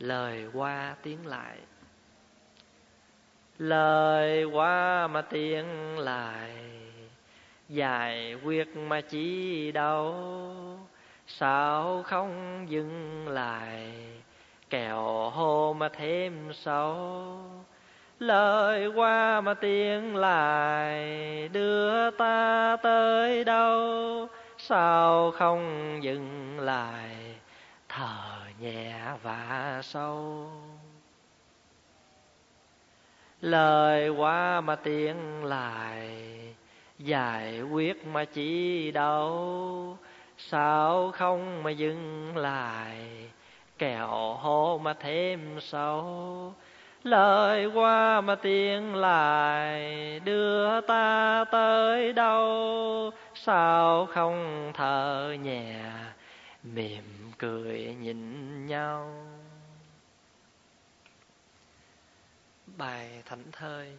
lời qua tiếng lại. Lời qua mà tiếng lại. Dài quyết mà chỉ đâu. Sao không dừng lại? Kẹo hô mà thêm sâu. Lời qua mà tiếng lại. Đưa ta tới đâu? Sao không dừng lại? Thở nhẹ và sâu. Lời qua mà tiếng lại, giải quyết mà chỉ đâu. Sao không mà dừng lại, kẹo hô mà thêm sâu. Lời qua mà tiếng lại, đưa ta tới đâu? Sao không thở nhẹ mỉm cười nhìn nhau. Bài thánh thơi.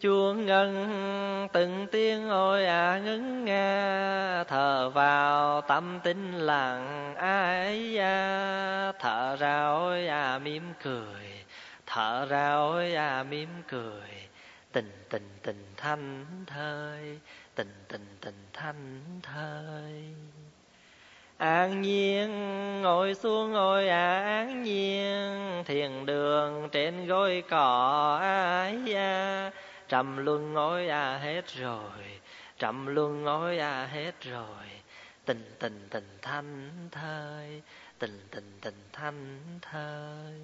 Chuông ngân từng tiếng ôi à ngấn nga thở vào tâm tính lặng ai à thở ra ôi à mỉm cười, thở ra ôi à mỉm cười. Tình tình tình thanh thơi, tình tình tình thanh thơi an nhiên, ngồi xuống ngồi an nhiên, thiền đường trên gối cỏ ai à trầm luân ngồi à hết rồi, trầm luân ngồi à hết rồi. Tình tình tình thanh thơi, tình tình tình thanh thơi.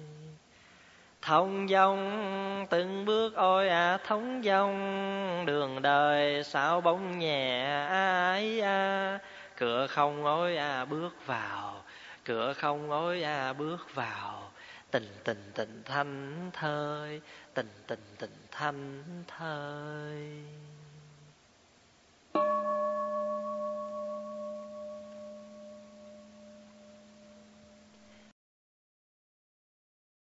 Thông dong từng bước ôi à thống dong đường đời sao bóng nhẹ ai à cửa không ôi à bước vào. Cửa không ôi à bước vào. Tình tình tình thanh thơi. Tình tình tình thanh thơi.